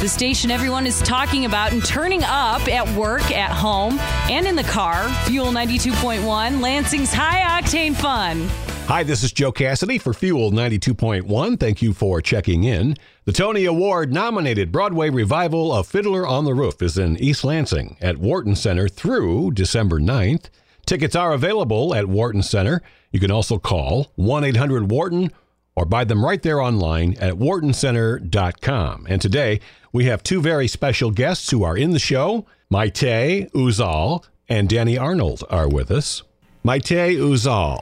The station everyone is talking about and turning up at work, at home, and in the car. Fuel 92.1, Lansing's high octane fun. Hi, this is Joe Cassidy for Fuel 92.1. Thank you for checking in. The Tony Award nominated Broadway revival of Fiddler on the Roof is in East Lansing at Wharton Center through December 9th. Tickets are available at Wharton Center. You can also call 1 800 Wharton or buy them right there online at whartoncenter.com. And today we have two very special guests who are in the show. Maite Uzal and Danny Arnold are with us. Maite Uzal.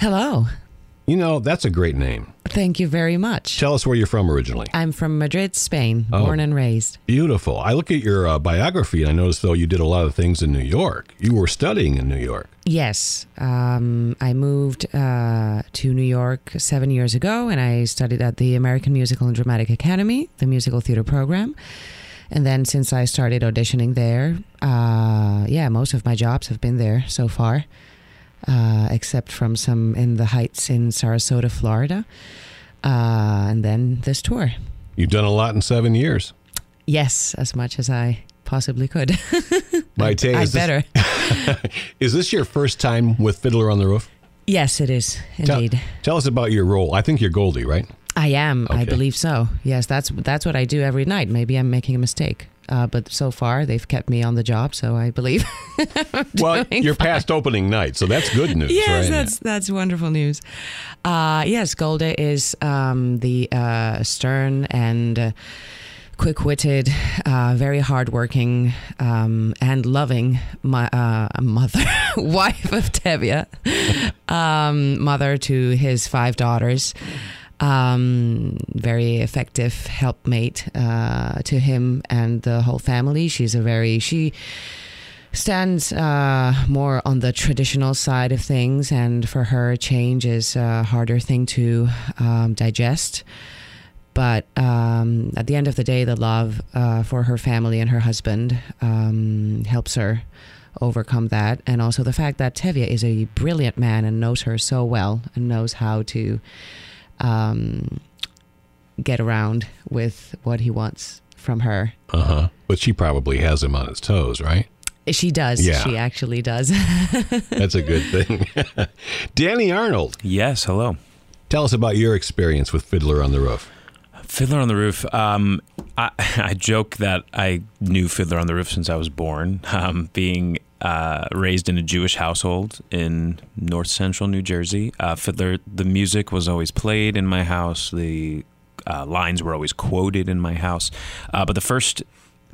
Hello. You know, that's a great name. Thank you very much. Tell us where you're from originally. I'm from Madrid, Spain, Oh. born and raised. Beautiful. I look at your uh, biography and I notice, though, you did a lot of things in New York. You were studying in New York. Yes. Um, I moved uh, to New York seven years ago and I studied at the American Musical and Dramatic Academy, the musical theater program. And then since I started auditioning there, uh, yeah, most of my jobs have been there so far, uh, except from some in the Heights in Sarasota, Florida. Uh, and then this tour. You've done a lot in seven years. Yes, as much as I possibly could. My I is better. is this your first time with Fiddler on the Roof? Yes, it is indeed. tell us about your role. I think you're Golde, right? I am. I believe so. Yes, that's that's what I do every night. Maybe I'm making a mistake, uh, but so far they've kept me on the job, so I believe. Well, you're past opening night, so that's good news, yes, right? that's that's wonderful news. Uh, yes, Golde is um, the uh, stern and. Uh, Quick-witted, uh, very hardworking, um, and loving my, uh, mother, wife of Tevye, um, mother to his five daughters. Um, very effective helpmate uh, to him and the whole family. She's a very she stands uh, more on the traditional side of things, and for her, change is a harder thing to um, digest. But um, at the end of the day, the love uh, for her family and her husband um, helps her overcome that. And also the fact that Tevye is a brilliant man and knows her so well and knows how to um, get around with what he wants from her. Uh huh. But she probably has him on his toes, right? She does. Yeah. She actually does. That's a good thing. Danny Arnold, Yes, hello. tell us about your experience with Fiddler on the Roof. Fiddler on the Roof. Um, I, I joke that I knew Fiddler on the Roof since I was born, um, being uh, raised in a Jewish household in north central New Jersey. Uh, Fiddler, the music was always played in my house. The uh, lines were always quoted in my house. Uh, but the first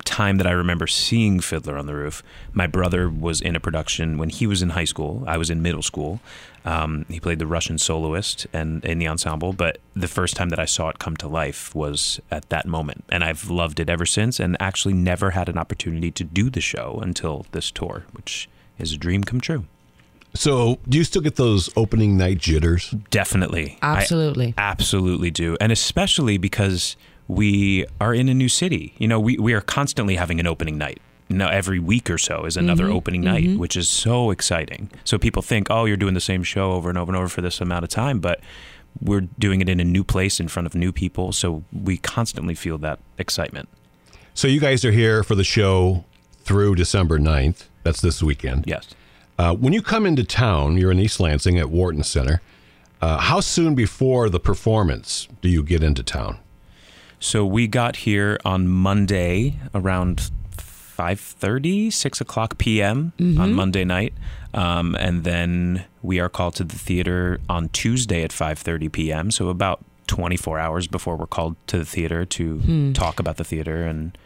time that I remember seeing Fiddler on the Roof, my brother was in a production when he was in high school. I was in middle school. Um, he played the Russian soloist and in the ensemble, but the first time that I saw it come to life was at that moment, and I've loved it ever since. And actually, never had an opportunity to do the show until this tour, which is a dream come true. So, do you still get those opening night jitters? Definitely, I Absolutely. absolutely do, and especially because we are in a new city. You know, we we are constantly having an opening night. You know, every week or so is another opening night, which is so exciting. So people think, oh, you're doing the same show over and over and over for this amount of time, but we're doing it in a new place in front of new people. So we constantly feel that excitement. So, you guys are here for the show through December 9th. That's this weekend. Yes. Uh, when you come into town, you're in East Lansing at Wharton Center. Uh, how soon before the performance do you get into town? So we got here on Monday around 5.30, 6 o'clock p.m. on Monday night. Um, and then we are called to the theater on Tuesday at 5.30 p.m. So about 24 hours before we're called to the theater to talk about the theater. And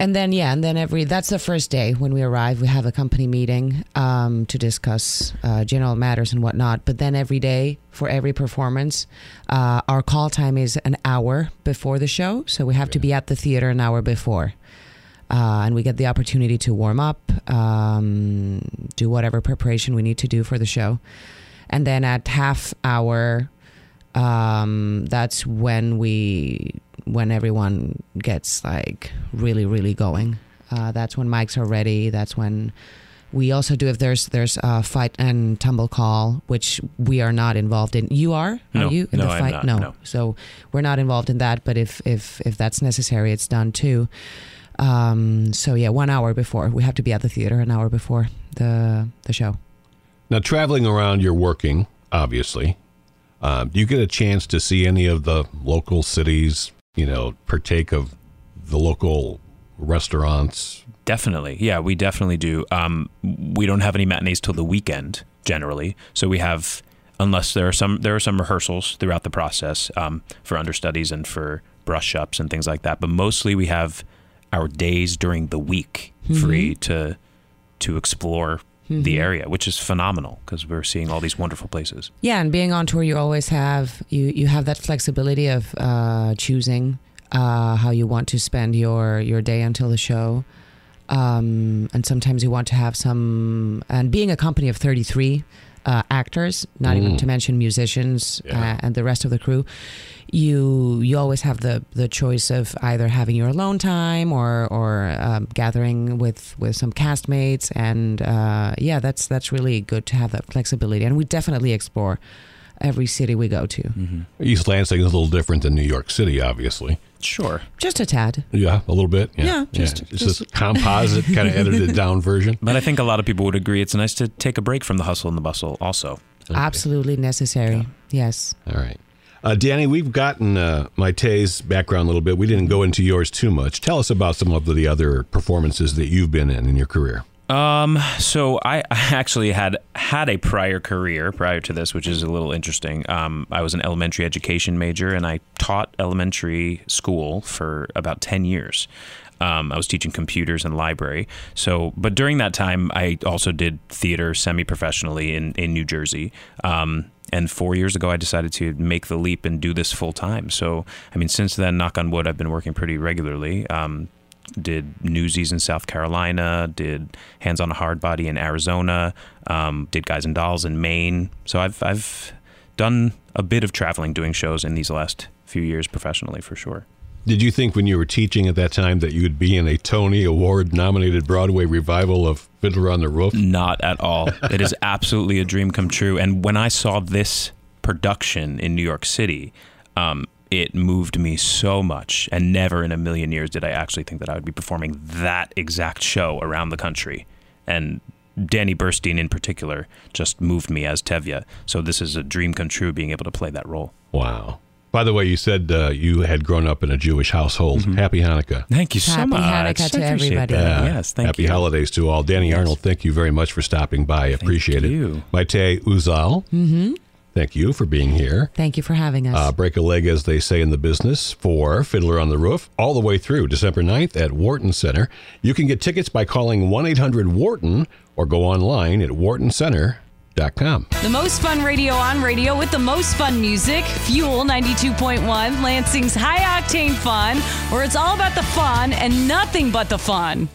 And then yeah, and then every that's the first day when we arrive. We have a company meeting um, to discuss uh, general matters and whatnot. But then every day for every performance, uh, our call time is an hour before the show, so we have to be at the theater an hour before. Uh, and we get the opportunity to warm up, um, do whatever preparation we need to do for the show, and then at half hour, um, that's when we when everyone gets like really really going. Uh, that's when mics are ready. That's when We also do if there's there's a fight and tumble call, which we are not involved in. You are? Are you in No, the I'm fight? not. no. No. So we're not involved in that. But if if if that's necessary, it's done too. Um, so yeah, one hour before we have to be at the theater. An hour before the the show. Now, traveling around, you're working, obviously. Um, do you get a chance to see any of the local cities, you know, partake of the local restaurants? Definitely. Yeah, we definitely do. Um, we don't have any matinees till the weekend generally. So we have unless there are some there are some rehearsals throughout the process um, for understudies and for brush ups and things like that. But mostly we have our days during the week free to to explore the area, which is phenomenal because we're seeing all these wonderful places. Yeah, and being on tour, you always have you you have that flexibility of uh, choosing uh, how you want to spend your your day until the show, um, and sometimes you want to have some. And being a company of thirty three uh, actors, not even to mention musicians Yeah. uh, and the rest of the crew, you you always have the the choice of either having your alone time or or um, gathering with with some castmates. And uh, yeah that's that's really good to have that flexibility. And we definitely explore every city we go to East Lansing is a little different than New York City, obviously. Sure. just a tad Yeah, a little bit. Yeah, Yeah, just- it's just a composite kind of edited down version. But I think a lot of people would agree it's nice to take a break from the hustle and the bustle also. absolutely necessary yes All right. Uh, Danny, we've gotten uh, Maite's background a little bit. We didn't go into yours too much. Tell us about some of the other performances that you've been in in your career. Um, so I, actually had had a prior career prior to this, which is a little interesting. Um, I was an elementary education major, and I taught elementary school for about ten years. Um, I was teaching computers and library. So, but during that time, I also did theater semi-professionally in in New Jersey. Um, and four years ago, I decided to make the leap and do this full time. So, I mean, since then, knock on wood, I've been working pretty regularly. Um, did Newsies in South Carolina, did Hands on a Hard Body in Arizona, um, did Guys and Dolls in Maine. So I've I've done a bit of traveling, doing shows in these last few years professionally for sure. Did you think when you were teaching at that time that you'd be in a Tony Award nominated Broadway revival of Fiddler on the Roof? Not at all. it is absolutely a dream come true. And when I saw this production in New York City, um, it moved me so much. And never in a million years did I actually think that I would be performing that exact show around the country. And Danny Burstein in particular just moved me as Tevye. So this is a dream come true being able to play that role. Wow. By the way, you said uh, you had grown up in a Jewish household. Happy Hanukkah. Thank you so Happy much. Happy Hanukkah to I appreciate everybody. that. Uh, yes, thank happy you. holidays to all. Danny Arnold, thank you very much for stopping by. Appreciate you. it. Maite Uzal, mm-hmm. Thank you for being here. thank you for having us Uh, break a leg, as they say in the business, for Fiddler on the Roof all the way through December 9th at Wharton Center. You can get tickets by calling 1 800 Wharton or go online at whartoncenter.com. The most fun radio on radio with the most fun music. Fuel 92.1, Lansing's high octane fun, where it's all about the fun and nothing but the fun.